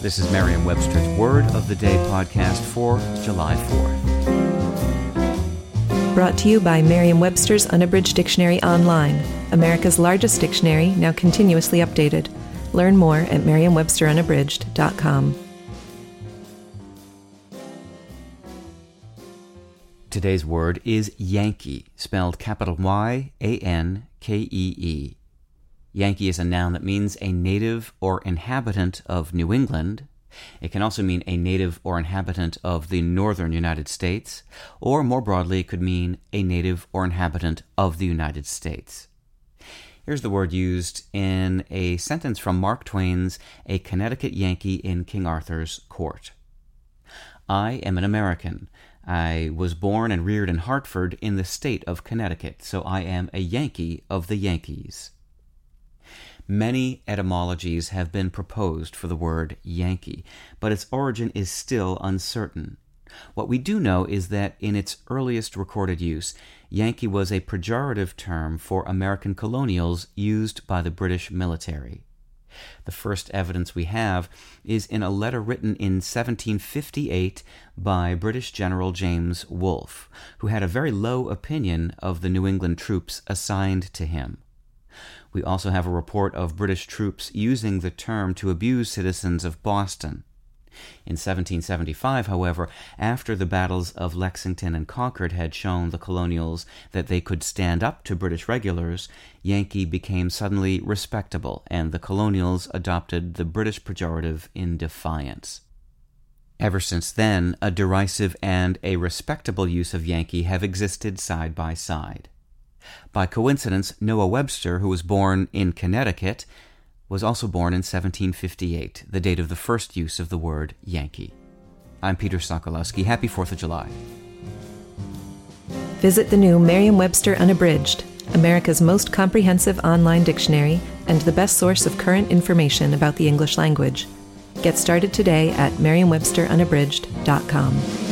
This is Merriam Webster's Word of the Day podcast for July 4th. Brought to you by Merriam Webster's Unabridged Dictionary Online, America's largest dictionary, now continuously updated. Learn more at merriam-websterunabridged.com. Today's word is Yankee, spelled capital Y A N K E E. Yankee is a noun that means a native or inhabitant of New England. It can also mean a native or inhabitant of the northern United States, or more broadly, it could mean a native or inhabitant of the United States. Here's the word used in a sentence from Mark Twain's A Connecticut Yankee in King Arthur's Court. I am an American. I was born and reared in Hartford in the state of Connecticut, so I am a Yankee of the Yankees. Many etymologies have been proposed for the word Yankee, but its origin is still uncertain. What we do know is that in its earliest recorded use, Yankee was a pejorative term for American colonials used by the British military. The first evidence we have is in a letter written in 1758 by British General James Wolfe, who had a very low opinion of the New England troops assigned to him. We also have a report of British troops using the term to abuse citizens of Boston. In 1775, however, after the battles of Lexington and Concord had shown the colonials that they could stand up to British regulars, Yankee became suddenly respectable, and the colonials adopted the British pejorative in defiance. Ever since then, a derisive and a respectable use of Yankee have existed side by side. By coincidence, Noah Webster, who was born in Connecticut, was also born in 1758, the date of the first use of the word Yankee. I'm Peter Sokolowski. Happy 4th of July. Visit the new Merriam Webster Unabridged, America's most comprehensive online dictionary and the best source of current information about the English language. Get started today at merriam-websterunabridged.com.